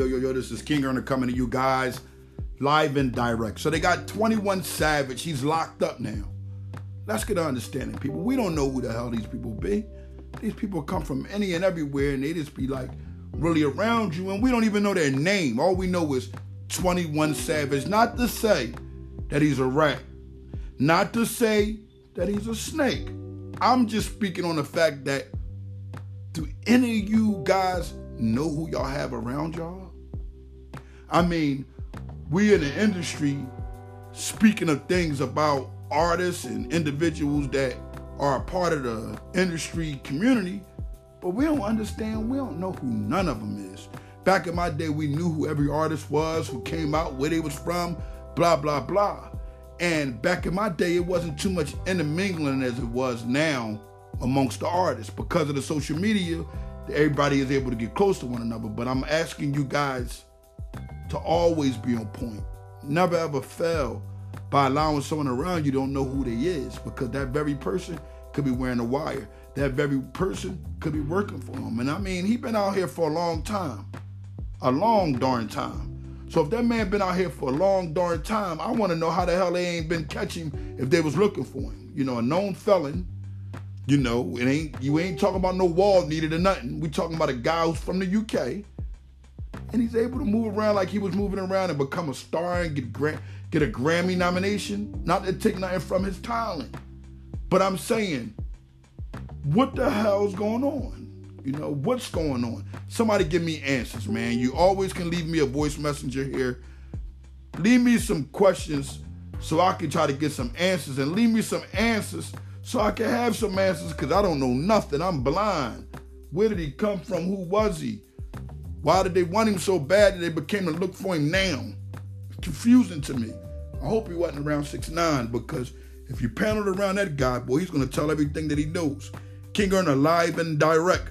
Yo, yo, yo, this is King Earner coming to you guys live and direct. So they got 21 Savage. He's locked up now. Let's get an understanding, people. We don't know who the hell these people be. These people come from any and everywhere, and they just be like really around you, and we don't even know their name. All we know is 21 Savage. Not to say that he's a rat, not to say that he's a snake. I'm just speaking on the fact that do any of you guys know who y'all have around y'all? I mean, we in the industry speaking of things about artists and individuals that are a part of the industry community, but we don't understand, we don't know who none of them is. Back in my day, we knew who every artist was, who came out, where they was from, blah, blah, blah. And back in my day, it wasn't too much intermingling as it was now amongst the artists because of the social media. Everybody is able to get close to one another. But I'm asking you guys to always be on point. Never ever fail by allowing someone around you don't know who they is because that very person could be wearing a wire. That very person could be working for him. And I mean, he been out here for a long time. A long darn time. So if that man been out here for a long darn time, I want to know how the hell they ain't been catching if they was looking for him. You know, a known felon. You know, it ain't you ain't talking about no wall needed or nothing. We talking about a guy who's from the UK, and he's able to move around like he was moving around and become a star and get gra- get a Grammy nomination. Not to take nothing from his talent, but I'm saying, what the hell's going on? You know, what's going on? Somebody give me answers, man. You always can leave me a voice messenger here. Leave me some questions so I can try to get some answers and leave me some answers so I can have some answers because I don't know nothing. I'm blind. Where did he come from? Who was he? Why did they want him so bad that they became to look for him now? It's confusing to me. I hope he wasn't around six nine because if you paneled around that guy, boy, he's gonna tell everything that he knows. King Earner alive and direct.